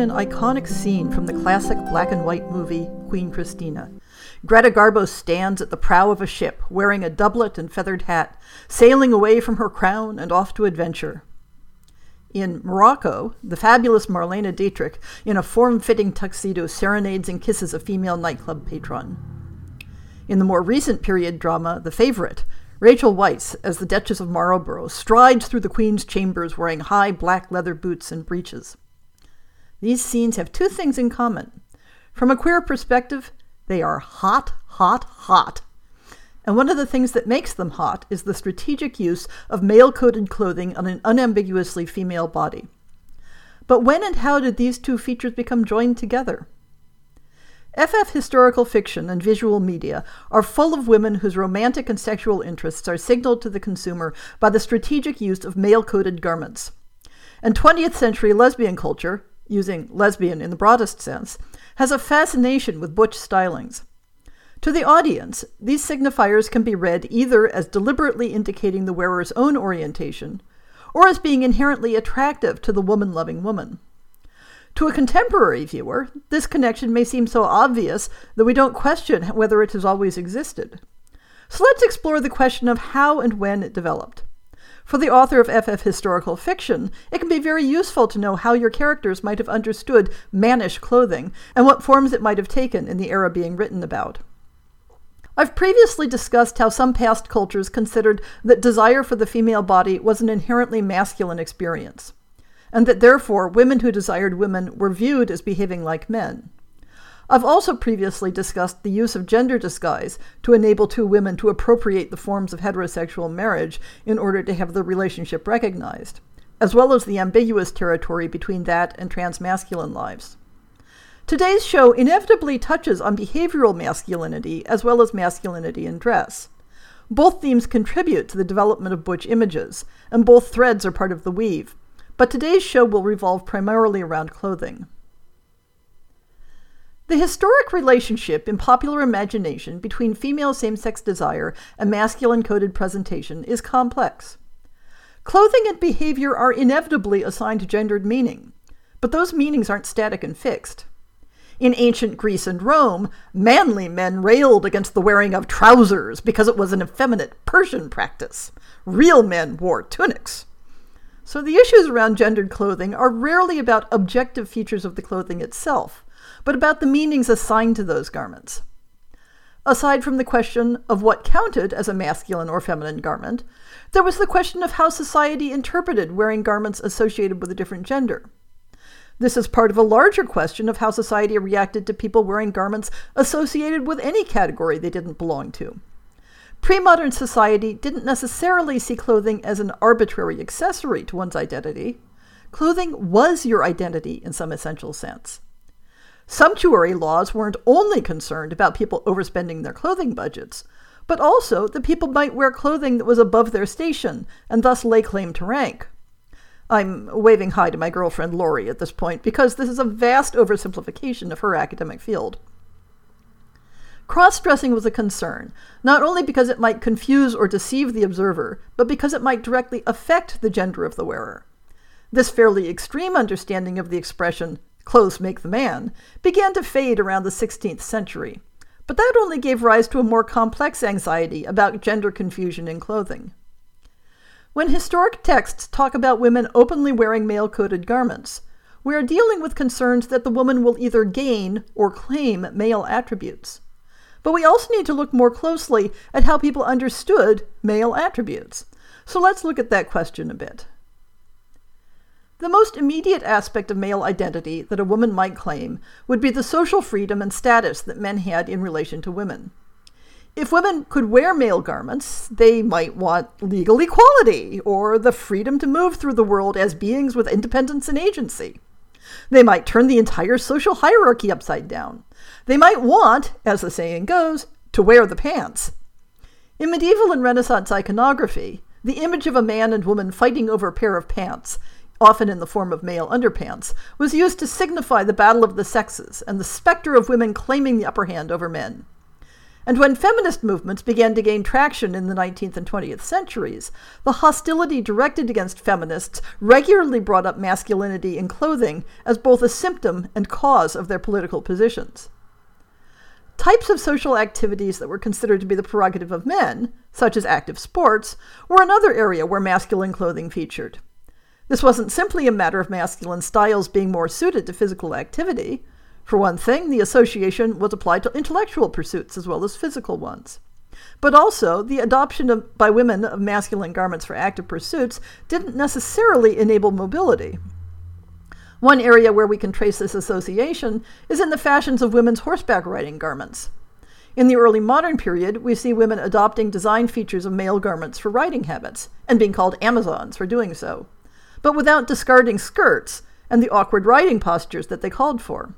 An iconic scene from the classic black and white movie Queen Christina, Greta Garbo stands at the prow of a ship, wearing a doublet and feathered hat, sailing away from her crown and off to adventure. In Morocco, the fabulous Marlene Dietrich, in a form fitting tuxedo, serenades and kisses a female nightclub patron. In the more recent period drama, The Favorite, Rachel Weisz, as the Duchess of Marlborough, strides through the Queen's chambers wearing high black leather boots and breeches. These scenes have two things in common. From a queer perspective, they are hot, hot, hot. And one of the things that makes them hot is the strategic use of male coded clothing on an unambiguously female body. But when and how did these two features become joined together? FF historical fiction and visual media are full of women whose romantic and sexual interests are signaled to the consumer by the strategic use of male coded garments. And 20th century lesbian culture, using lesbian in the broadest sense, has a fascination with butch stylings. To the audience, these signifiers can be read either as deliberately indicating the wearer's own orientation, or as being inherently attractive to the woman loving woman. To a contemporary viewer, this connection may seem so obvious that we don't question whether it has always existed. So let's explore the question of how and when it developed. For the author of FF historical fiction, it can be very useful to know how your characters might have understood mannish clothing and what forms it might have taken in the era being written about. I've previously discussed how some past cultures considered that desire for the female body was an inherently masculine experience, and that therefore women who desired women were viewed as behaving like men. I've also previously discussed the use of gender disguise to enable two women to appropriate the forms of heterosexual marriage in order to have the relationship recognized, as well as the ambiguous territory between that and transmasculine lives. Today's show inevitably touches on behavioral masculinity as well as masculinity in dress. Both themes contribute to the development of butch images, and both threads are part of the weave. But today's show will revolve primarily around clothing. The historic relationship in popular imagination between female same sex desire and masculine coded presentation is complex. Clothing and behavior are inevitably assigned gendered meaning, but those meanings aren't static and fixed. In ancient Greece and Rome, manly men railed against the wearing of trousers because it was an effeminate Persian practice. Real men wore tunics. So the issues around gendered clothing are rarely about objective features of the clothing itself, but about the meanings assigned to those garments. Aside from the question of what counted as a masculine or feminine garment, there was the question of how society interpreted wearing garments associated with a different gender. This is part of a larger question of how society reacted to people wearing garments associated with any category they didn't belong to. Pre modern society didn't necessarily see clothing as an arbitrary accessory to one's identity. Clothing was your identity in some essential sense. Sumptuary laws weren't only concerned about people overspending their clothing budgets, but also that people might wear clothing that was above their station and thus lay claim to rank. I'm waving hi to my girlfriend Lori at this point because this is a vast oversimplification of her academic field. Cross dressing was a concern, not only because it might confuse or deceive the observer, but because it might directly affect the gender of the wearer. This fairly extreme understanding of the expression clothes make the man, began to fade around the 16th century. But that only gave rise to a more complex anxiety about gender confusion in clothing. When historic texts talk about women openly wearing male coded garments, we are dealing with concerns that the woman will either gain or claim male attributes. But we also need to look more closely at how people understood male attributes. So let's look at that question a bit. The most immediate aspect of male identity that a woman might claim would be the social freedom and status that men had in relation to women. If women could wear male garments, they might want legal equality or the freedom to move through the world as beings with independence and agency. They might turn the entire social hierarchy upside down. They might want, as the saying goes, to wear the pants. In medieval and Renaissance iconography, the image of a man and woman fighting over a pair of pants, often in the form of male underpants, was used to signify the battle of the sexes and the specter of women claiming the upper hand over men. And when feminist movements began to gain traction in the 19th and 20th centuries, the hostility directed against feminists regularly brought up masculinity in clothing as both a symptom and cause of their political positions. Types of social activities that were considered to be the prerogative of men, such as active sports, were another area where masculine clothing featured. This wasn't simply a matter of masculine styles being more suited to physical activity. For one thing, the association was applied to intellectual pursuits as well as physical ones. But also, the adoption of, by women of masculine garments for active pursuits didn't necessarily enable mobility. One area where we can trace this association is in the fashions of women's horseback riding garments. In the early modern period, we see women adopting design features of male garments for riding habits, and being called Amazons for doing so, but without discarding skirts and the awkward riding postures that they called for.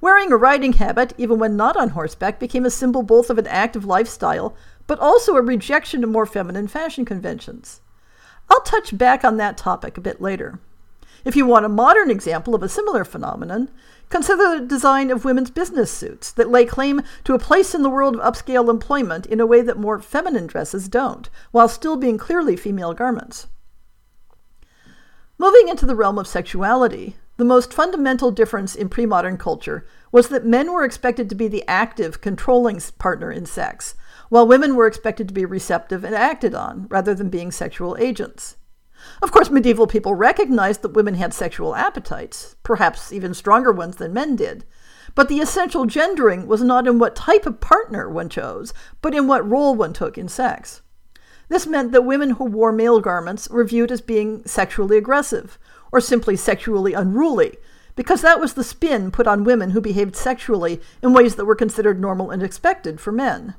Wearing a riding habit, even when not on horseback, became a symbol both of an active lifestyle, but also a rejection of more feminine fashion conventions. I'll touch back on that topic a bit later. If you want a modern example of a similar phenomenon, consider the design of women's business suits that lay claim to a place in the world of upscale employment in a way that more feminine dresses don't, while still being clearly female garments. Moving into the realm of sexuality, the most fundamental difference in pre modern culture was that men were expected to be the active, controlling partner in sex, while women were expected to be receptive and acted on, rather than being sexual agents. Of course, medieval people recognized that women had sexual appetites, perhaps even stronger ones than men did. But the essential gendering was not in what type of partner one chose, but in what role one took in sex. This meant that women who wore male garments were viewed as being sexually aggressive, or simply sexually unruly, because that was the spin put on women who behaved sexually in ways that were considered normal and expected for men.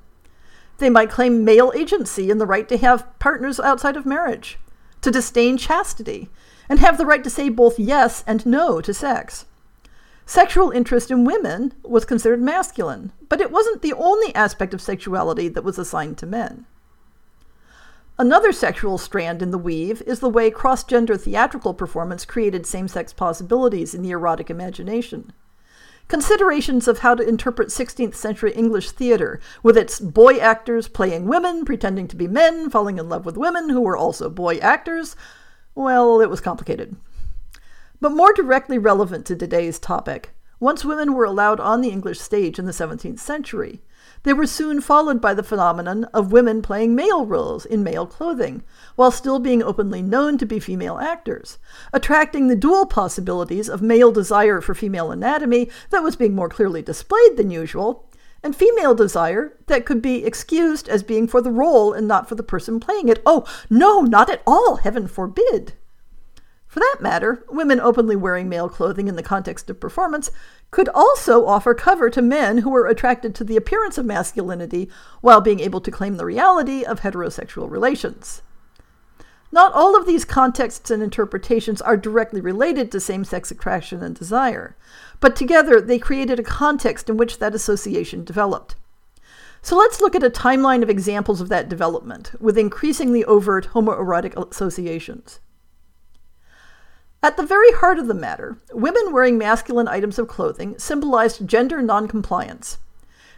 They might claim male agency and the right to have partners outside of marriage to disdain chastity, and have the right to say both yes and no to sex. Sexual interest in women was considered masculine, but it wasn't the only aspect of sexuality that was assigned to men. Another sexual strand in the weave is the way cross gender theatrical performance created same sex possibilities in the erotic imagination. Considerations of how to interpret 16th century English theater, with its boy actors playing women, pretending to be men, falling in love with women who were also boy actors, well, it was complicated. But more directly relevant to today's topic, once women were allowed on the English stage in the 17th century, they were soon followed by the phenomenon of women playing male roles in male clothing, while still being openly known to be female actors, attracting the dual possibilities of male desire for female anatomy that was being more clearly displayed than usual, and female desire that could be excused as being for the role and not for the person playing it. Oh, no, not at all, heaven forbid. For that matter, women openly wearing male clothing in the context of performance could also offer cover to men who were attracted to the appearance of masculinity while being able to claim the reality of heterosexual relations. Not all of these contexts and interpretations are directly related to same sex attraction and desire, but together they created a context in which that association developed. So let's look at a timeline of examples of that development with increasingly overt homoerotic associations. At the very heart of the matter, women wearing masculine items of clothing symbolized gender noncompliance.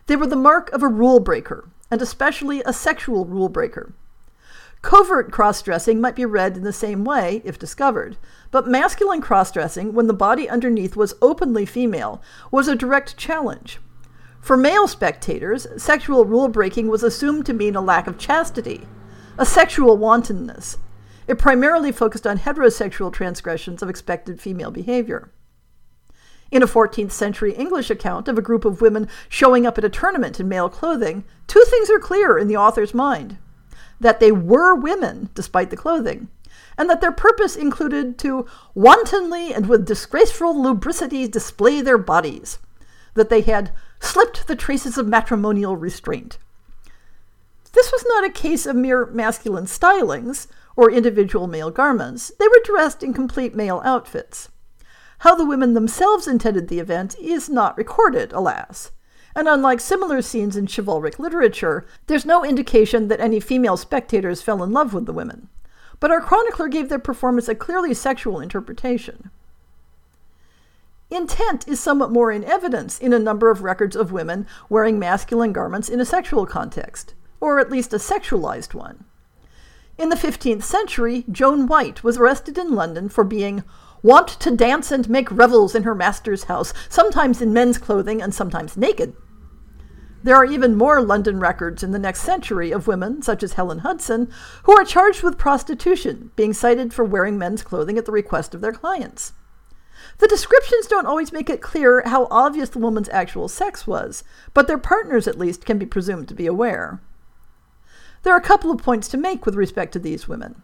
They were the mark of a rule breaker, and especially a sexual rule breaker. Covert cross dressing might be read in the same way if discovered, but masculine cross dressing, when the body underneath was openly female, was a direct challenge. For male spectators, sexual rule breaking was assumed to mean a lack of chastity, a sexual wantonness, it primarily focused on heterosexual transgressions of expected female behavior. In a 14th century English account of a group of women showing up at a tournament in male clothing, two things are clear in the author's mind that they were women despite the clothing, and that their purpose included to wantonly and with disgraceful lubricity display their bodies, that they had slipped the traces of matrimonial restraint. This was not a case of mere masculine stylings or individual male garments. They were dressed in complete male outfits. How the women themselves intended the event is not recorded, alas. And unlike similar scenes in chivalric literature, there's no indication that any female spectators fell in love with the women. But our chronicler gave their performance a clearly sexual interpretation. Intent is somewhat more in evidence in a number of records of women wearing masculine garments in a sexual context, or at least a sexualized one. In the 15th century, Joan White was arrested in London for being wont to dance and make revels in her master's house, sometimes in men's clothing and sometimes naked. There are even more London records in the next century of women, such as Helen Hudson, who are charged with prostitution, being cited for wearing men's clothing at the request of their clients. The descriptions don't always make it clear how obvious the woman's actual sex was, but their partners at least can be presumed to be aware. There are a couple of points to make with respect to these women.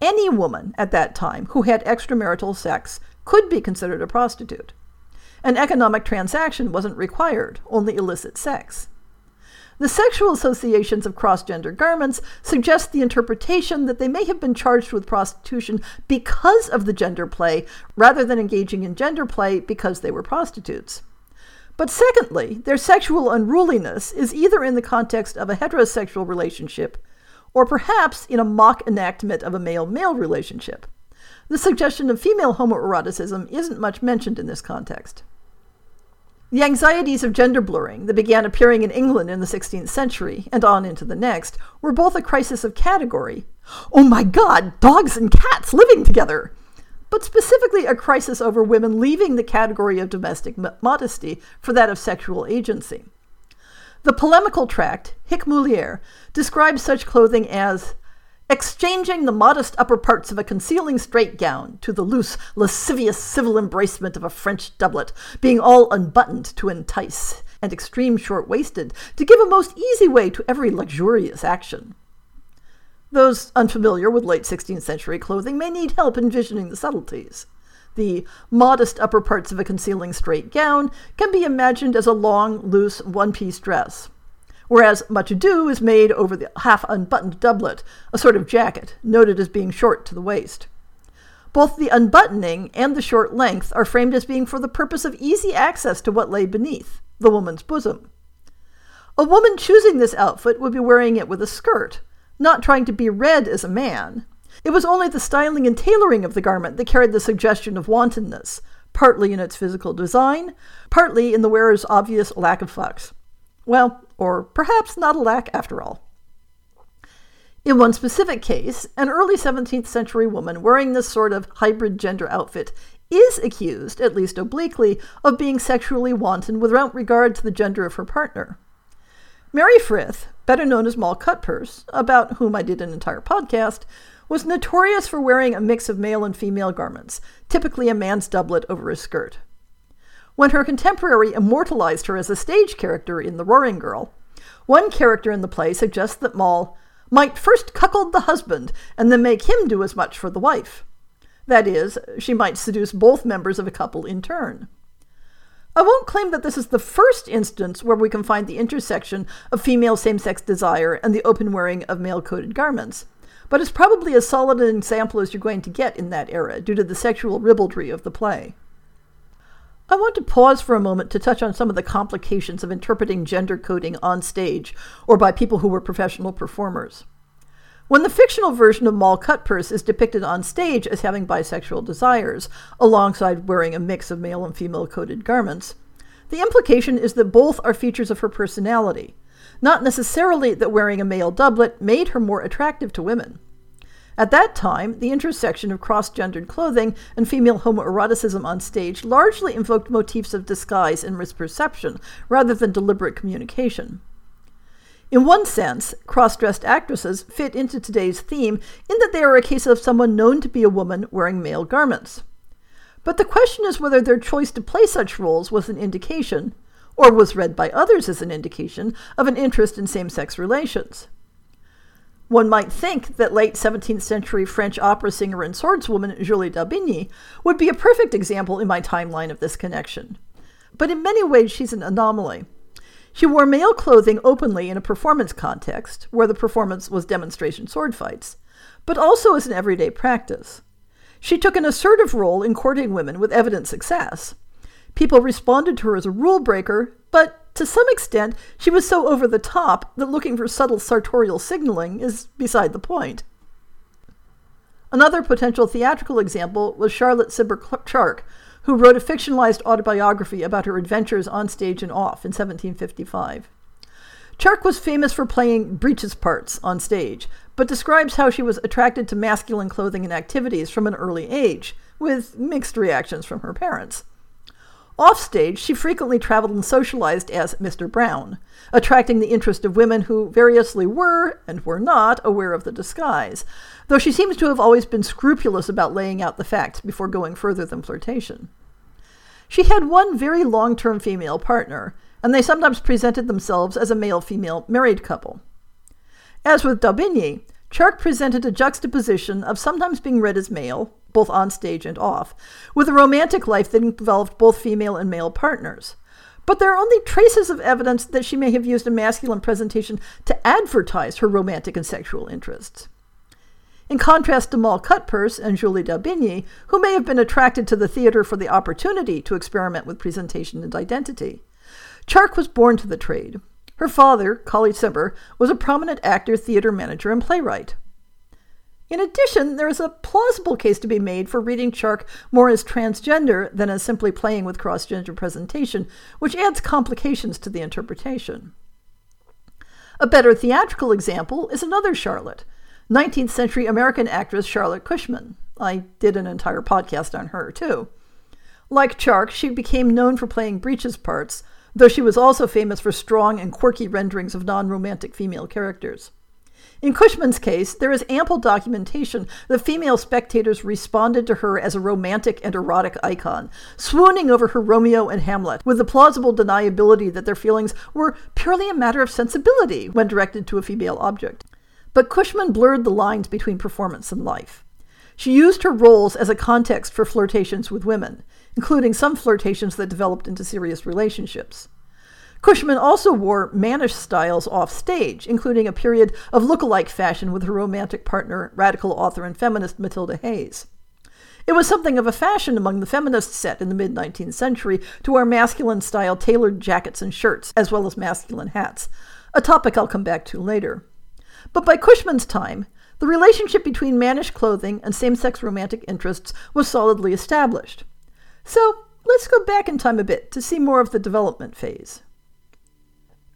Any woman at that time who had extramarital sex could be considered a prostitute. An economic transaction wasn't required, only illicit sex. The sexual associations of cross gender garments suggest the interpretation that they may have been charged with prostitution because of the gender play, rather than engaging in gender play because they were prostitutes. But secondly, their sexual unruliness is either in the context of a heterosexual relationship or perhaps in a mock enactment of a male male relationship. The suggestion of female homoeroticism isn't much mentioned in this context. The anxieties of gender blurring that began appearing in England in the 16th century and on into the next were both a crisis of category. Oh my god, dogs and cats living together! But specifically a crisis over women leaving the category of domestic modesty for that of sexual agency. The polemical tract, Hic Mulier, describes such clothing as exchanging the modest upper parts of a concealing straight gown to the loose, lascivious civil embracement of a French doublet, being all unbuttoned to entice, and extreme short waisted to give a most easy way to every luxurious action. Those unfamiliar with late 16th century clothing may need help envisioning the subtleties. The modest upper parts of a concealing straight gown can be imagined as a long, loose, one piece dress, whereas much ado is made over the half unbuttoned doublet, a sort of jacket, noted as being short to the waist. Both the unbuttoning and the short length are framed as being for the purpose of easy access to what lay beneath, the woman's bosom. A woman choosing this outfit would be wearing it with a skirt, not trying to be read as a man. It was only the styling and tailoring of the garment that carried the suggestion of wantonness, partly in its physical design, partly in the wearer's obvious lack of fucks. Well, or perhaps not a lack after all. In one specific case, an early 17th century woman wearing this sort of hybrid gender outfit is accused, at least obliquely, of being sexually wanton without regard to the gender of her partner. Mary Frith, better known as Moll Cutpurse, about whom I did an entire podcast, was notorious for wearing a mix of male and female garments, typically a man's doublet over a skirt. When her contemporary immortalized her as a stage character in The Roaring Girl, one character in the play suggests that Moll might first cuckold the husband and then make him do as much for the wife. That is, she might seduce both members of a couple in turn. I won't claim that this is the first instance where we can find the intersection of female same sex desire and the open wearing of male coded garments, but it's probably as solid an example as you're going to get in that era due to the sexual ribaldry of the play. I want to pause for a moment to touch on some of the complications of interpreting gender coding on stage or by people who were professional performers. When the fictional version of Moll Cutpurse is depicted on stage as having bisexual desires, alongside wearing a mix of male and female coded garments, the implication is that both are features of her personality, not necessarily that wearing a male doublet made her more attractive to women. At that time, the intersection of cross gendered clothing and female homoeroticism on stage largely invoked motifs of disguise and misperception rather than deliberate communication. In one sense, cross dressed actresses fit into today's theme in that they are a case of someone known to be a woman wearing male garments. But the question is whether their choice to play such roles was an indication, or was read by others as an indication, of an interest in same sex relations. One might think that late 17th century French opera singer and swordswoman Julie d'Aubigny would be a perfect example in my timeline of this connection. But in many ways, she's an anomaly. She wore male clothing openly in a performance context, where the performance was demonstration sword fights, but also as an everyday practice. She took an assertive role in courting women with evident success. People responded to her as a rule breaker, but to some extent, she was so over the top that looking for subtle sartorial signaling is beside the point. Another potential theatrical example was Charlotte Cibber Charke, who wrote a fictionalized autobiography about her adventures on stage and off in 1755. Charke was famous for playing breeches parts on stage, but describes how she was attracted to masculine clothing and activities from an early age, with mixed reactions from her parents. Offstage, she frequently traveled and socialized as Mr. Brown, attracting the interest of women who variously were and were not aware of the disguise, though she seems to have always been scrupulous about laying out the facts before going further than flirtation. She had one very long term female partner, and they sometimes presented themselves as a male female married couple. As with D'Aubigny, Charke presented a juxtaposition of sometimes being read as male, both on stage and off, with a romantic life that involved both female and male partners. But there are only traces of evidence that she may have used a masculine presentation to advertise her romantic and sexual interests. In contrast to Moll Cutpurse and Julie d'Aubigny, who may have been attracted to the theater for the opportunity to experiment with presentation and identity, Charke was born to the trade. Her father, Colley Cibber, was a prominent actor, theater manager, and playwright. In addition, there is a plausible case to be made for reading Charke more as transgender than as simply playing with cross gender presentation, which adds complications to the interpretation. A better theatrical example is another Charlotte, 19th century American actress Charlotte Cushman. I did an entire podcast on her, too. Like Charke, she became known for playing breeches parts, though she was also famous for strong and quirky renderings of non romantic female characters. In Cushman's case, there is ample documentation that female spectators responded to her as a romantic and erotic icon, swooning over her Romeo and Hamlet, with the plausible deniability that their feelings were purely a matter of sensibility when directed to a female object. But Cushman blurred the lines between performance and life. She used her roles as a context for flirtations with women, including some flirtations that developed into serious relationships. Cushman also wore mannish styles off stage, including a period of look-alike fashion with her romantic partner, radical author and feminist Matilda Hays. It was something of a fashion among the feminist set in the mid 19th century to wear masculine style tailored jackets and shirts, as well as masculine hats, a topic I'll come back to later. But by Cushman's time, the relationship between mannish clothing and same sex romantic interests was solidly established. So let's go back in time a bit to see more of the development phase.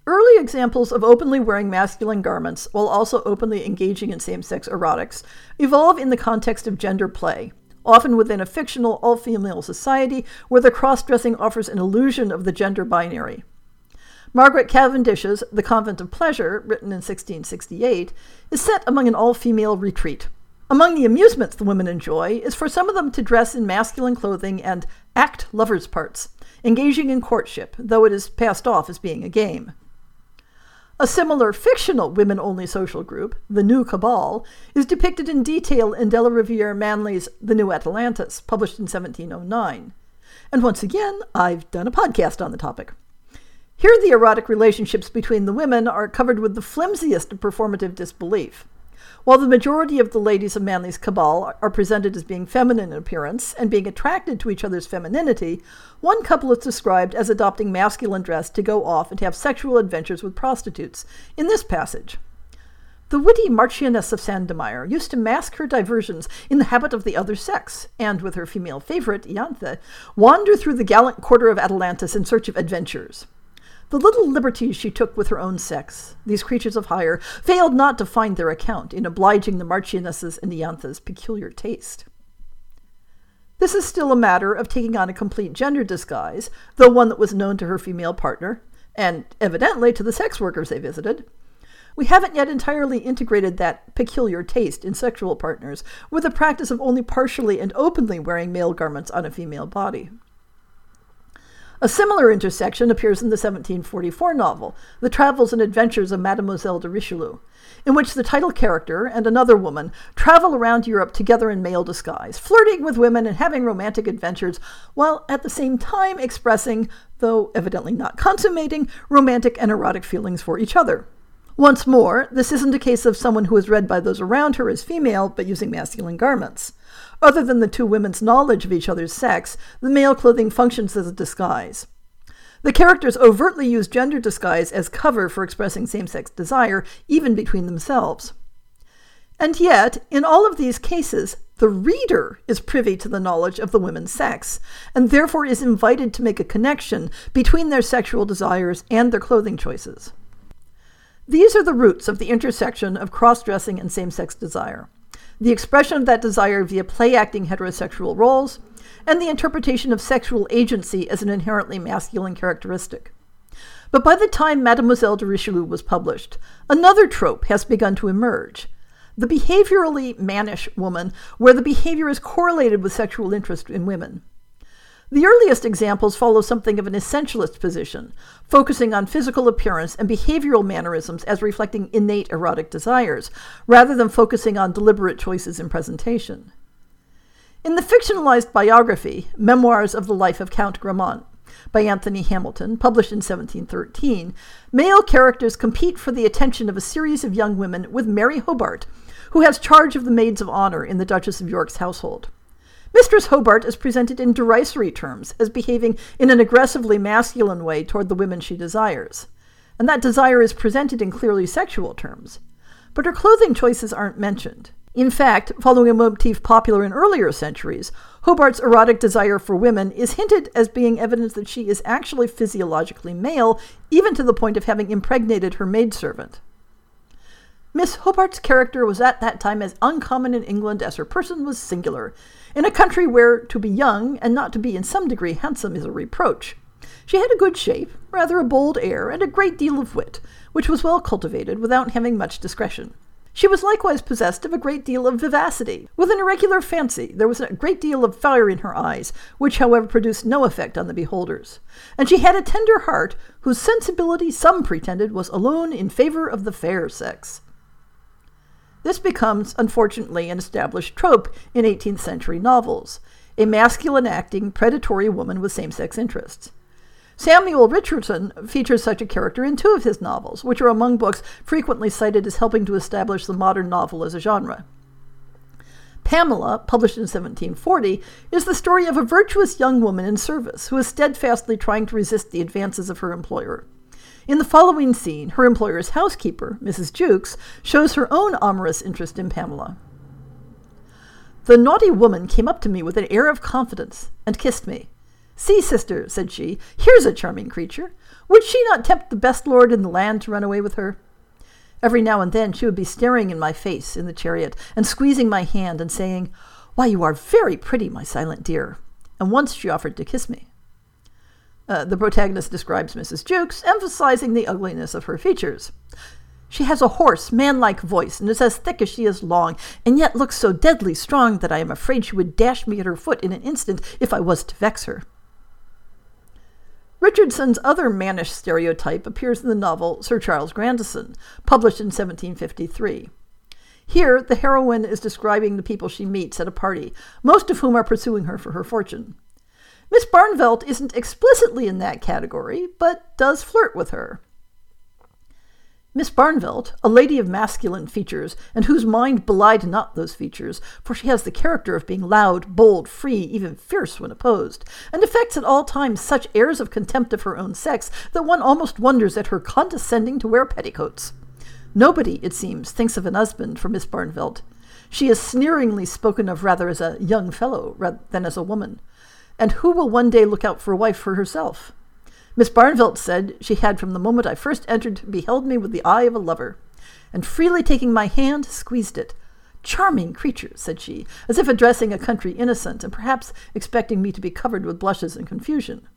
Early examples of openly wearing masculine garments while also openly engaging in same sex erotics evolve in the context of gender play, often within a fictional all female society where the cross dressing offers an illusion of the gender binary. Margaret Cavendish's The Convent of Pleasure, written in 1668, is set among an all female retreat. Among the amusements the women enjoy is for some of them to dress in masculine clothing and act lovers' parts, engaging in courtship, though it is passed off as being a game. A similar fictional women only social group, the New Cabal, is depicted in detail in Della Delarivier Manley's The New Atalantis, published in 1709. And once again, I've done a podcast on the topic. Here, the erotic relationships between the women are covered with the flimsiest of performative disbelief. While the majority of the ladies of Manley's cabal are presented as being feminine in appearance and being attracted to each other's femininity, one couple is described as adopting masculine dress to go off and have sexual adventures with prostitutes in this passage. The witty Marchioness of Sandomir used to mask her diversions in the habit of the other sex, and with her female favorite, Ianthe, wander through the gallant quarter of Atalantis in search of adventures. The little liberties she took with her own sex, these creatures of hire, failed not to find their account in obliging the Marchioness's and Ianthe's peculiar taste. This is still a matter of taking on a complete gender disguise, though one that was known to her female partner, and evidently to the sex workers they visited. We haven't yet entirely integrated that peculiar taste in sexual partners with the practice of only partially and openly wearing male garments on a female body. A similar intersection appears in the 1744 novel, The Travels and Adventures of Mademoiselle de Richelieu, in which the title character and another woman travel around Europe together in male disguise, flirting with women and having romantic adventures, while at the same time expressing, though evidently not consummating, romantic and erotic feelings for each other. Once more, this isn't a case of someone who is read by those around her as female but using masculine garments. Other than the two women's knowledge of each other's sex, the male clothing functions as a disguise. The characters overtly use gender disguise as cover for expressing same sex desire, even between themselves. And yet, in all of these cases, the reader is privy to the knowledge of the women's sex, and therefore is invited to make a connection between their sexual desires and their clothing choices. These are the roots of the intersection of cross dressing and same sex desire the expression of that desire via play acting heterosexual roles, and the interpretation of sexual agency as an inherently masculine characteristic. But by the time Mademoiselle de Richelieu was published, another trope has begun to emerge the behaviorally mannish woman, where the behavior is correlated with sexual interest in women. The earliest examples follow something of an essentialist position, focusing on physical appearance and behavioral mannerisms as reflecting innate erotic desires, rather than focusing on deliberate choices in presentation. In the fictionalized biography, Memoirs of the Life of Count Grammont, by Anthony Hamilton, published in 1713, male characters compete for the attention of a series of young women with Mary Hobart, who has charge of the maids of honor in the Duchess of York's household. Mistress Hobart is presented in derisory terms as behaving in an aggressively masculine way toward the women she desires. And that desire is presented in clearly sexual terms. But her clothing choices aren't mentioned. In fact, following a motif popular in earlier centuries, Hobart's erotic desire for women is hinted as being evidence that she is actually physiologically male, even to the point of having impregnated her maidservant. Miss Hobart's character was at that time as uncommon in England as her person was singular, in a country where to be young and not to be in some degree handsome is a reproach. She had a good shape, rather a bold air, and a great deal of wit, which was well cultivated without having much discretion. She was likewise possessed of a great deal of vivacity. With an irregular fancy, there was a great deal of fire in her eyes, which, however, produced no effect on the beholders. And she had a tender heart, whose sensibility some pretended was alone in favor of the fair sex. This becomes, unfortunately, an established trope in 18th century novels a masculine acting, predatory woman with same sex interests. Samuel Richardson features such a character in two of his novels, which are among books frequently cited as helping to establish the modern novel as a genre. Pamela, published in 1740, is the story of a virtuous young woman in service who is steadfastly trying to resist the advances of her employer. In the following scene, her employer's housekeeper, Mrs. Jukes, shows her own amorous interest in Pamela. The naughty woman came up to me with an air of confidence and kissed me. See, sister, said she, here's a charming creature. Would she not tempt the best lord in the land to run away with her? Every now and then she would be staring in my face in the chariot and squeezing my hand and saying, Why, you are very pretty, my silent dear. And once she offered to kiss me. Uh, the protagonist describes Mrs. Jukes, emphasizing the ugliness of her features. She has a hoarse, manlike voice, and is as thick as she is long, and yet looks so deadly strong that I am afraid she would dash me at her foot in an instant if I was to vex her. Richardson's other mannish stereotype appears in the novel Sir Charles Grandison, published in 1753. Here, the heroine is describing the people she meets at a party, most of whom are pursuing her for her fortune. Miss Barnevelt isn't explicitly in that category, but does flirt with her. Miss Barnevelt, a lady of masculine features, and whose mind belied not those features, for she has the character of being loud, bold, free, even fierce when opposed, and affects at all times such airs of contempt of her own sex that one almost wonders at her condescending to wear petticoats. Nobody, it seems, thinks of an husband for Miss Barnevelt. She is sneeringly spoken of rather as a young fellow than as a woman and who will one day look out for a wife for herself? Miss Barnevelt said she had from the moment I first entered beheld me with the eye of a lover, and freely taking my hand, squeezed it. Charming creature, said she, as if addressing a country innocent, and perhaps expecting me to be covered with blushes and confusion.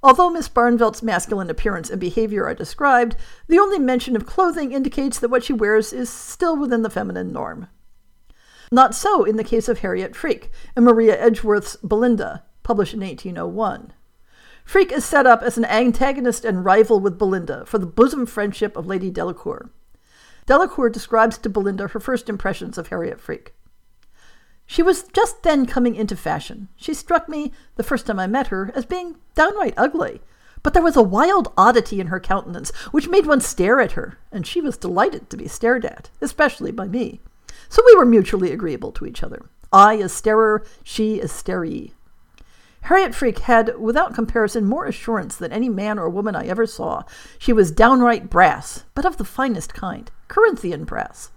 Although Miss Barnevelt's masculine appearance and behavior are described, the only mention of clothing indicates that what she wears is still within the feminine norm. Not so in the case of Harriet Freke and Maria Edgeworth's Belinda, published in 1801. Freke is set up as an antagonist and rival with Belinda for the bosom friendship of Lady Delacour. Delacour describes to Belinda her first impressions of Harriet Freke. She was just then coming into fashion. She struck me, the first time I met her, as being downright ugly, but there was a wild oddity in her countenance which made one stare at her, and she was delighted to be stared at, especially by me. So we were mutually agreeable to each other. I as starer, she as staree. Harriet Freke had, without comparison, more assurance than any man or woman I ever saw. She was downright brass, but of the finest kind, Corinthian brass.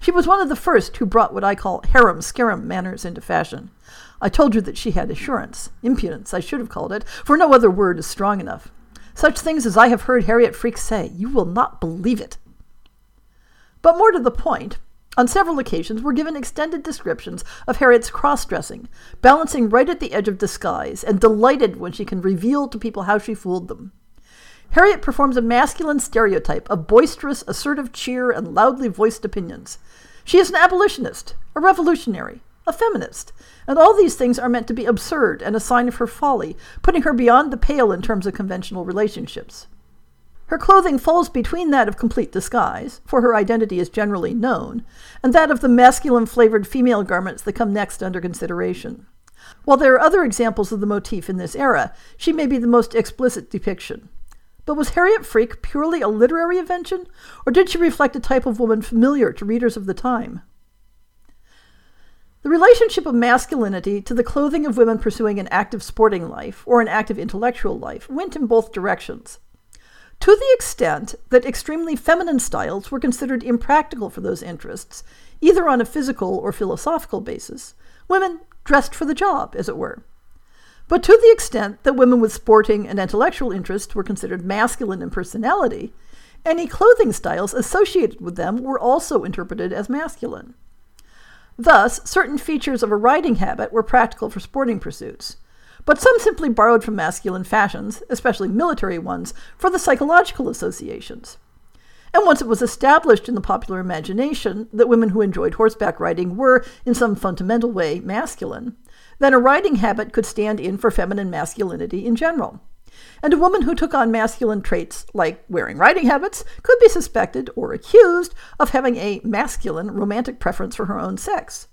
She was one of the first who brought what I call harum scarum manners into fashion. I told you that she had assurance. Impudence, I should have called it, for no other word is strong enough. Such things as I have heard Harriet Freke say, you will not believe it. But more to the point, on several occasions we're given extended descriptions of Harriet's cross dressing, balancing right at the edge of disguise, and delighted when she can reveal to people how she fooled them. Harriet performs a masculine stereotype of boisterous, assertive cheer and loudly voiced opinions. She is an abolitionist, a revolutionary, a feminist, and all these things are meant to be absurd and a sign of her folly, putting her beyond the pale in terms of conventional relationships. Her clothing falls between that of complete disguise, for her identity is generally known, and that of the masculine flavored female garments that come next under consideration. While there are other examples of the motif in this era, she may be the most explicit depiction. But was Harriet Freke purely a literary invention, or did she reflect a type of woman familiar to readers of the time? The relationship of masculinity to the clothing of women pursuing an active sporting life or an active intellectual life went in both directions to the extent that extremely feminine styles were considered impractical for those interests, either on a physical or philosophical basis. Women dressed for the job, as it were. But to the extent that women with sporting and intellectual interests were considered masculine in personality, any clothing styles associated with them were also interpreted as masculine. Thus, certain features of a riding habit were practical for sporting pursuits, but some simply borrowed from masculine fashions, especially military ones, for the psychological associations. And once it was established in the popular imagination that women who enjoyed horseback riding were, in some fundamental way, masculine, then a riding habit could stand in for feminine masculinity in general. And a woman who took on masculine traits, like wearing riding habits, could be suspected or accused of having a masculine romantic preference for her own sex.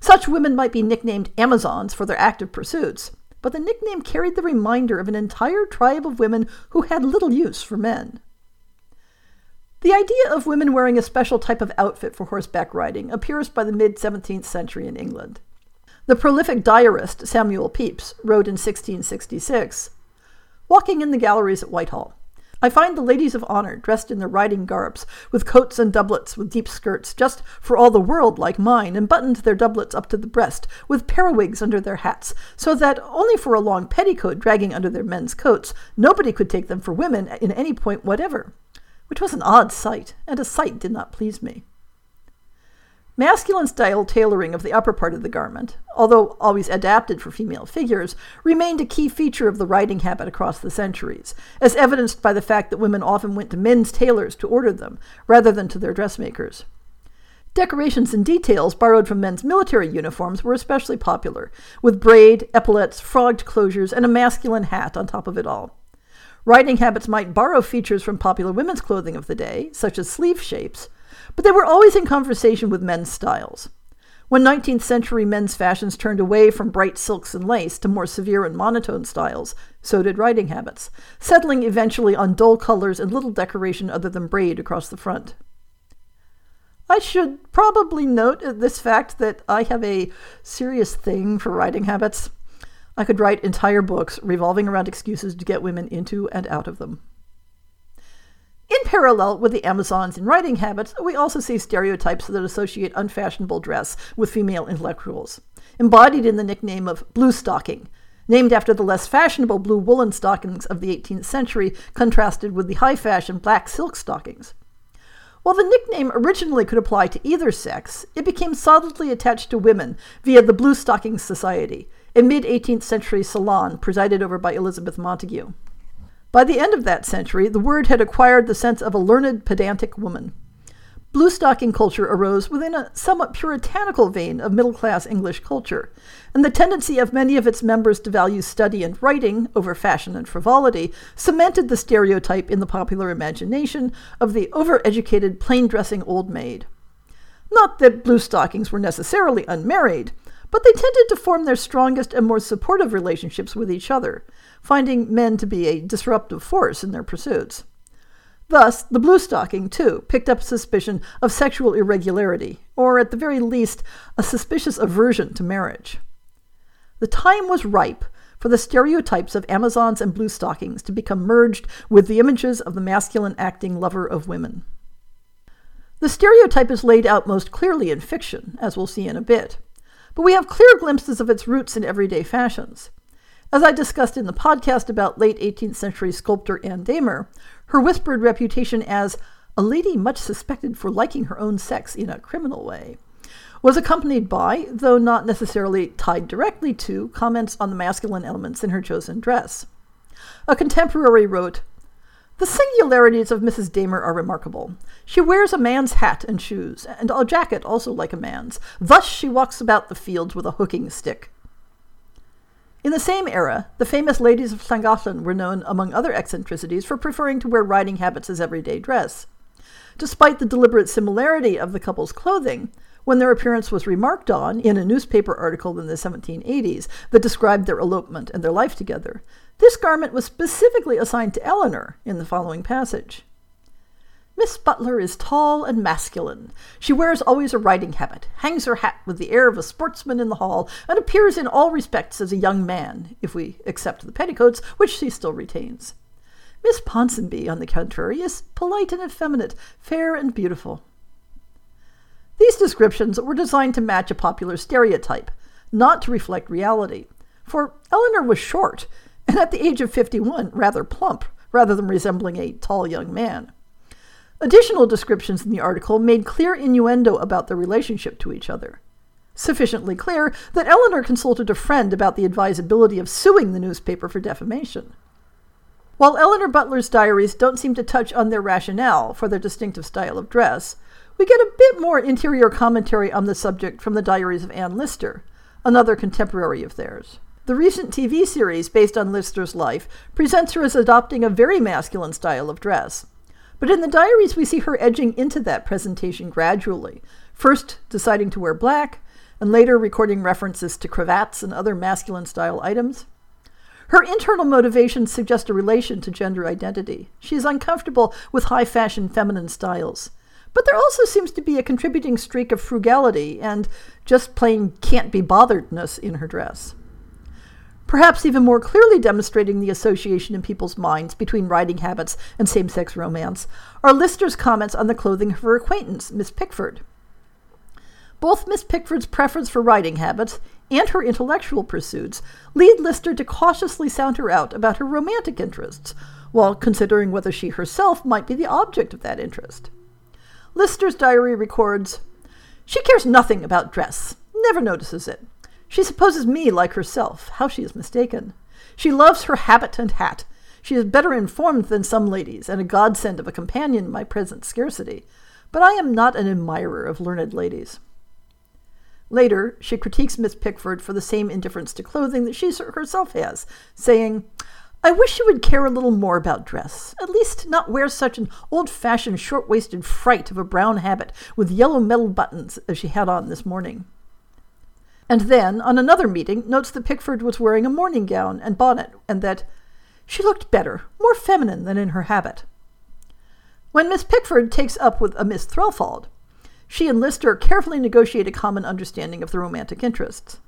Such women might be nicknamed Amazons for their active pursuits, but the nickname carried the reminder of an entire tribe of women who had little use for men. The idea of women wearing a special type of outfit for horseback riding appears by the mid 17th century in England. The prolific diarist Samuel Pepys wrote in 1666 Walking in the galleries at Whitehall, I find the ladies of honor dressed in their riding garbs, with coats and doublets with deep skirts, just for all the world like mine, and buttoned their doublets up to the breast, with periwigs under their hats, so that, only for a long petticoat dragging under their men's coats, nobody could take them for women in any point whatever, which was an odd sight, and a sight did not please me. Masculine style tailoring of the upper part of the garment, although always adapted for female figures, remained a key feature of the riding habit across the centuries, as evidenced by the fact that women often went to men's tailors to order them, rather than to their dressmakers. Decorations and details borrowed from men's military uniforms were especially popular, with braid, epaulets, frogged closures, and a masculine hat on top of it all. Riding habits might borrow features from popular women's clothing of the day, such as sleeve shapes, but they were always in conversation with men's styles. When 19th century men's fashions turned away from bright silks and lace to more severe and monotone styles, so did riding habits, settling eventually on dull colors and little decoration other than braid across the front. I should probably note uh, this fact that I have a serious thing for riding habits. I could write entire books revolving around excuses to get women into and out of them. In parallel with the Amazons in riding habits, we also see stereotypes that associate unfashionable dress with female intellectuals, embodied in the nickname of blue stocking, named after the less fashionable blue woolen stockings of the 18th century, contrasted with the high fashion black silk stockings. While the nickname originally could apply to either sex, it became solidly attached to women via the Blue Stockings Society, a mid 18th century salon presided over by Elizabeth Montagu. By the end of that century, the word had acquired the sense of a learned, pedantic woman. Bluestocking culture arose within a somewhat puritanical vein of middle class English culture, and the tendency of many of its members to value study and writing over fashion and frivolity cemented the stereotype in the popular imagination of the overeducated, plain dressing old maid. Not that Bluestockings were necessarily unmarried, but they tended to form their strongest and more supportive relationships with each other, finding men to be a disruptive force in their pursuits. Thus, the bluestocking, too, picked up suspicion of sexual irregularity, or at the very least, a suspicious aversion to marriage. The time was ripe for the stereotypes of Amazons and bluestockings to become merged with the images of the masculine acting lover of women. The stereotype is laid out most clearly in fiction, as we'll see in a bit, but we have clear glimpses of its roots in everyday fashions. As I discussed in the podcast about late 18th century sculptor Anne Damer, her whispered reputation as a lady much suspected for liking her own sex in a criminal way was accompanied by, though not necessarily tied directly to, comments on the masculine elements in her chosen dress. A contemporary wrote, The singularities of Mrs. Damer are remarkable. She wears a man's hat and shoes, and a jacket also like a man's. Thus she walks about the fields with a hooking stick. In the same era, the famous ladies of Llangollen were known, among other eccentricities, for preferring to wear riding habits as everyday dress. Despite the deliberate similarity of the couple's clothing, when their appearance was remarked on in a newspaper article in the 1780s that described their elopement and their life together, this garment was specifically assigned to Eleanor in the following passage. Miss Butler is tall and masculine. She wears always a riding habit, hangs her hat with the air of a sportsman in the hall, and appears in all respects as a young man, if we except the petticoats, which she still retains. Miss Ponsonby, on the contrary, is polite and effeminate, fair and beautiful. These descriptions were designed to match a popular stereotype, not to reflect reality. For Eleanor was short, and at the age of 51, rather plump, rather than resembling a tall young man. Additional descriptions in the article made clear innuendo about their relationship to each other. Sufficiently clear that Eleanor consulted a friend about the advisability of suing the newspaper for defamation. While Eleanor Butler's diaries don't seem to touch on their rationale for their distinctive style of dress, we get a bit more interior commentary on the subject from the diaries of Anne Lister, another contemporary of theirs. The recent TV series based on Lister's life presents her as adopting a very masculine style of dress, but in the diaries, we see her edging into that presentation gradually, first deciding to wear black, and later recording references to cravats and other masculine style items. Her internal motivations suggest a relation to gender identity. She is uncomfortable with high fashion feminine styles. But there also seems to be a contributing streak of frugality and just plain can't be botheredness in her dress perhaps even more clearly demonstrating the association in people's minds between riding habits and same sex romance, are Lister's comments on the clothing of her acquaintance, Miss Pickford. Both Miss Pickford's preference for riding habits and her intellectual pursuits lead Lister to cautiously sound her out about her romantic interests, while considering whether she herself might be the object of that interest. Lister's diary records She cares nothing about dress, never notices it. She supposes me like herself. How she is mistaken. She loves her habit and hat. She is better informed than some ladies, and a godsend of a companion in my present scarcity. But I am not an admirer of learned ladies. Later, she critiques Miss Pickford for the same indifference to clothing that she herself has, saying, I wish you would care a little more about dress. At least not wear such an old fashioned short waisted fright of a brown habit with yellow metal buttons as she had on this morning and then, on another meeting, notes that Pickford was wearing a morning gown and bonnet, and that she looked better, more feminine than in her habit. When Miss Pickford takes up with a Miss Threlfall, she and Lister carefully negotiate a common understanding of the romantic interests.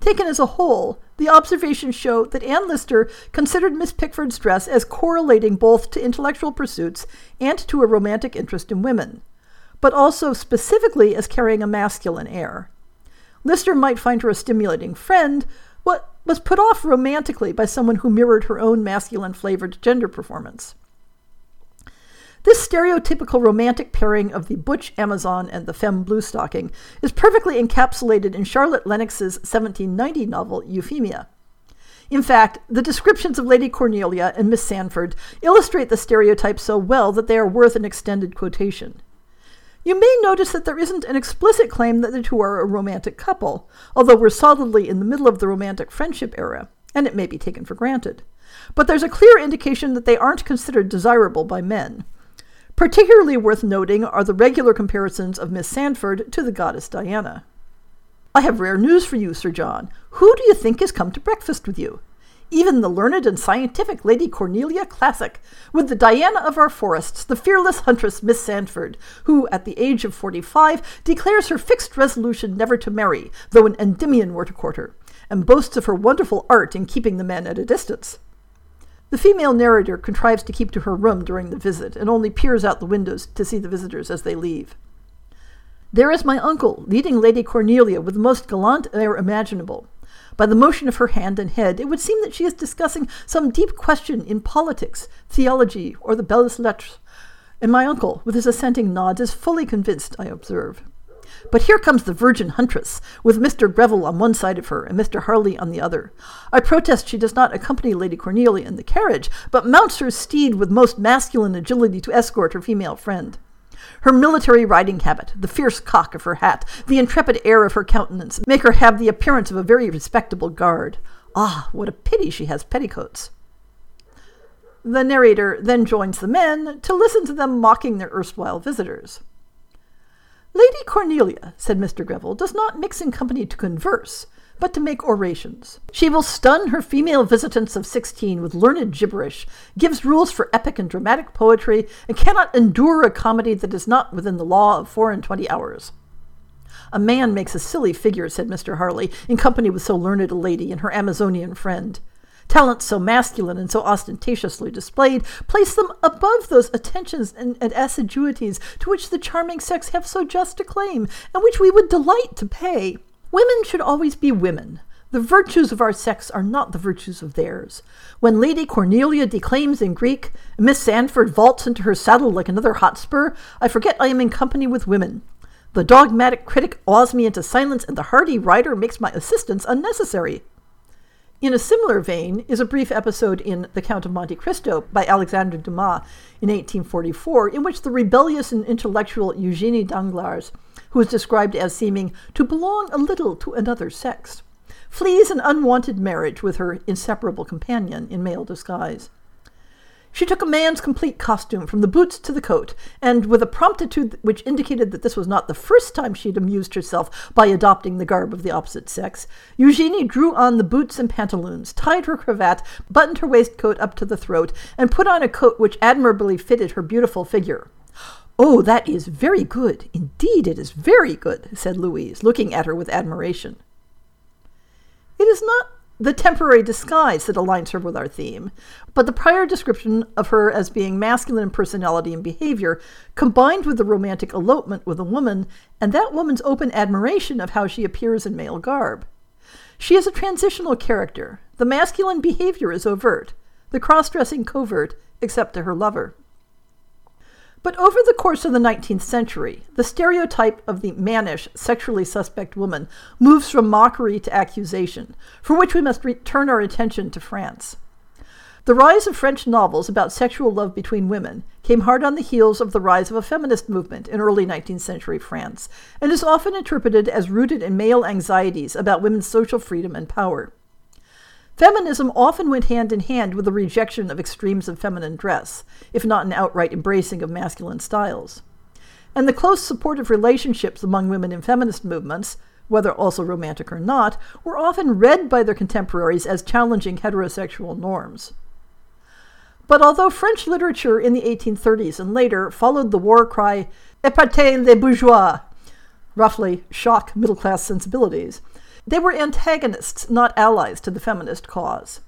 Taken as a whole, the observations show that Anne Lister considered Miss Pickford's dress as correlating both to intellectual pursuits and to a romantic interest in women, but also specifically as carrying a masculine air. Lister might find her a stimulating friend, but was put off romantically by someone who mirrored her own masculine flavored gender performance. This stereotypical romantic pairing of the butch Amazon and the femme bluestocking is perfectly encapsulated in Charlotte Lennox's 1790 novel Euphemia. In fact, the descriptions of Lady Cornelia and Miss Sandford illustrate the stereotype so well that they are worth an extended quotation. You may notice that there isn't an explicit claim that the two are a romantic couple, although we're solidly in the middle of the romantic friendship era, and it may be taken for granted. But there's a clear indication that they aren't considered desirable by men. Particularly worth noting are the regular comparisons of Miss Sandford to the goddess Diana. I have rare news for you, Sir John. Who do you think has come to breakfast with you? Even the learned and scientific Lady Cornelia Classic, with the Diana of our forests, the fearless huntress Miss Sandford, who, at the age of forty five, declares her fixed resolution never to marry, though an Endymion were to court her, and boasts of her wonderful art in keeping the men at a distance. The female narrator contrives to keep to her room during the visit, and only peers out the windows to see the visitors as they leave. There is my uncle, leading Lady Cornelia with the most gallant air imaginable. By the motion of her hand and head, it would seem that she is discussing some deep question in politics, theology, or the belles lettres. And my uncle, with his assenting nods, is fully convinced, I observe. But here comes the virgin huntress, with Mr. Greville on one side of her and Mr. Harley on the other. I protest she does not accompany Lady Cornelia in the carriage, but mounts her steed with most masculine agility to escort her female friend. Her military riding habit, the fierce cock of her hat, the intrepid air of her countenance, make her have the appearance of a very respectable guard. Ah, what a pity she has petticoats! The narrator then joins the men to listen to them mocking their erstwhile visitors. Lady Cornelia, said Mr. Greville, does not mix in company to converse, but to make orations. She will stun her female visitants of sixteen with learned gibberish, gives rules for epic and dramatic poetry, and cannot endure a comedy that is not within the law of four and twenty hours. A man makes a silly figure, said Mr. Harley, in company with so learned a lady and her Amazonian friend. Talents so masculine and so ostentatiously displayed place them above those attentions and, and, assiduities to which the charming sex have so just a claim, and which we would delight to pay. Women should always be women. The virtues of our sex are not the virtues of theirs. When Lady Cornelia declaims in Greek, Miss Sandford vaults into her saddle like another Hotspur, I forget I am in company with women. The dogmatic critic awes me into silence, and the hardy writer makes my assistance unnecessary. In a similar vein is a brief episode in The Count of Monte Cristo by Alexandre Dumas in 1844, in which the rebellious and intellectual Eugenie Danglars who is described as seeming to belong a little to another sex, flees an unwanted marriage with her inseparable companion in male disguise. She took a man's complete costume from the boots to the coat, and with a promptitude which indicated that this was not the first time she had amused herself by adopting the garb of the opposite sex, Eugenie drew on the boots and pantaloons, tied her cravat, buttoned her waistcoat up to the throat, and put on a coat which admirably fitted her beautiful figure. Oh, that is very good. Indeed, it is very good, said Louise, looking at her with admiration. It is not the temporary disguise that aligns her with our theme, but the prior description of her as being masculine in personality and behavior, combined with the romantic elopement with a woman, and that woman's open admiration of how she appears in male garb. She is a transitional character. The masculine behavior is overt, the cross dressing covert, except to her lover. But over the course of the 19th century, the stereotype of the mannish, sexually suspect woman moves from mockery to accusation, for which we must turn our attention to France. The rise of French novels about sexual love between women came hard on the heels of the rise of a feminist movement in early 19th century France, and is often interpreted as rooted in male anxieties about women's social freedom and power. Feminism often went hand in hand with the rejection of extremes of feminine dress, if not an outright embracing of masculine styles. And the close supportive relationships among women in feminist movements, whether also romantic or not, were often read by their contemporaries as challenging heterosexual norms. But although French literature in the 1830s and later followed the war cry, Epatez les bourgeois, roughly, shock middle class sensibilities, they were antagonists, not allies, to the feminist cause.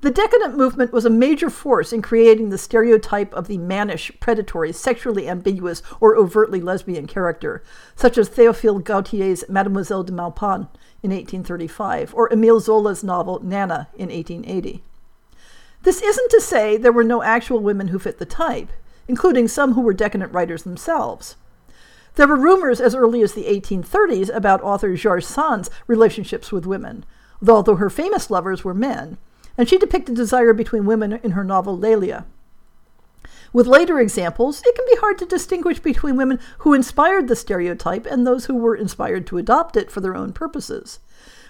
The decadent movement was a major force in creating the stereotype of the mannish, predatory, sexually ambiguous, or overtly lesbian character, such as Théophile Gautier's Mademoiselle de Maupin in 1835, or Émile Zola's novel Nana in 1880. This isn't to say there were no actual women who fit the type, including some who were decadent writers themselves. There were rumors as early as the 1830s about author George Sand's relationships with women, although her famous lovers were men, and she depicted desire between women in her novel Lélia. With later examples, it can be hard to distinguish between women who inspired the stereotype and those who were inspired to adopt it for their own purposes.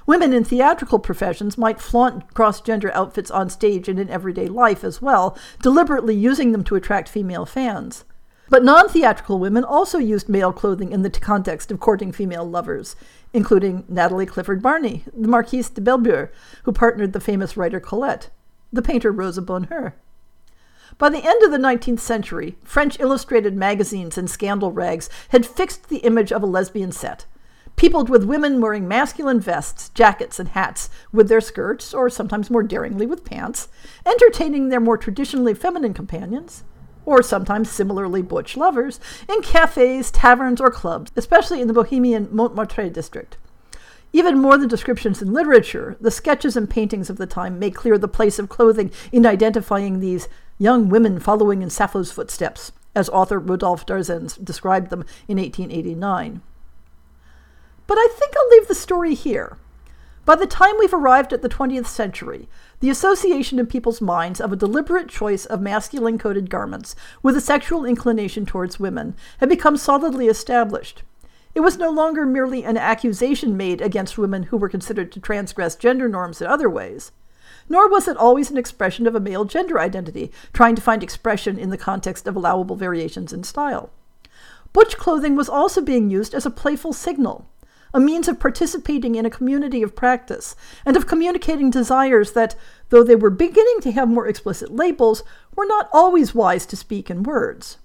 Women in theatrical professions might flaunt cross gender outfits on stage and in everyday life as well, deliberately using them to attract female fans. But non theatrical women also used male clothing in the context of courting female lovers, including Natalie Clifford Barney, the Marquise de Belbeuf, who partnered the famous writer Colette, the painter Rosa Bonheur. By the end of the 19th century, French illustrated magazines and scandal rags had fixed the image of a lesbian set, peopled with women wearing masculine vests, jackets, and hats with their skirts, or sometimes more daringly with pants, entertaining their more traditionally feminine companions, or sometimes similarly butch lovers, in cafes, taverns, or clubs, especially in the Bohemian Montmartre district. Even more than descriptions in literature, the sketches and paintings of the time make clear the place of clothing in identifying these young women following in Sappho's footsteps, as author Rodolphe Darzens described them in 1889. But I think I'll leave the story here. By the time we've arrived at the 20th century, the association in people's minds of a deliberate choice of masculine coded garments with a sexual inclination towards women had become solidly established. It was no longer merely an accusation made against women who were considered to transgress gender norms in other ways. Nor was it always an expression of a male gender identity, trying to find expression in the context of allowable variations in style. Butch clothing was also being used as a playful signal, a means of participating in a community of practice, and of communicating desires that, though they were beginning to have more explicit labels, were not always wise to speak in words.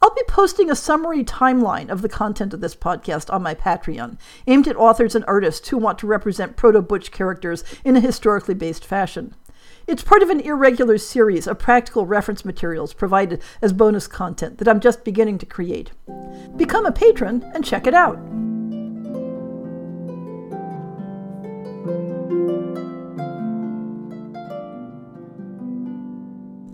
I'll be posting a summary timeline of the content of this podcast on my Patreon, aimed at authors and artists who want to represent proto butch characters in a historically based fashion. It's part of an irregular series of practical reference materials provided as bonus content that I'm just beginning to create. Become a patron and check it out.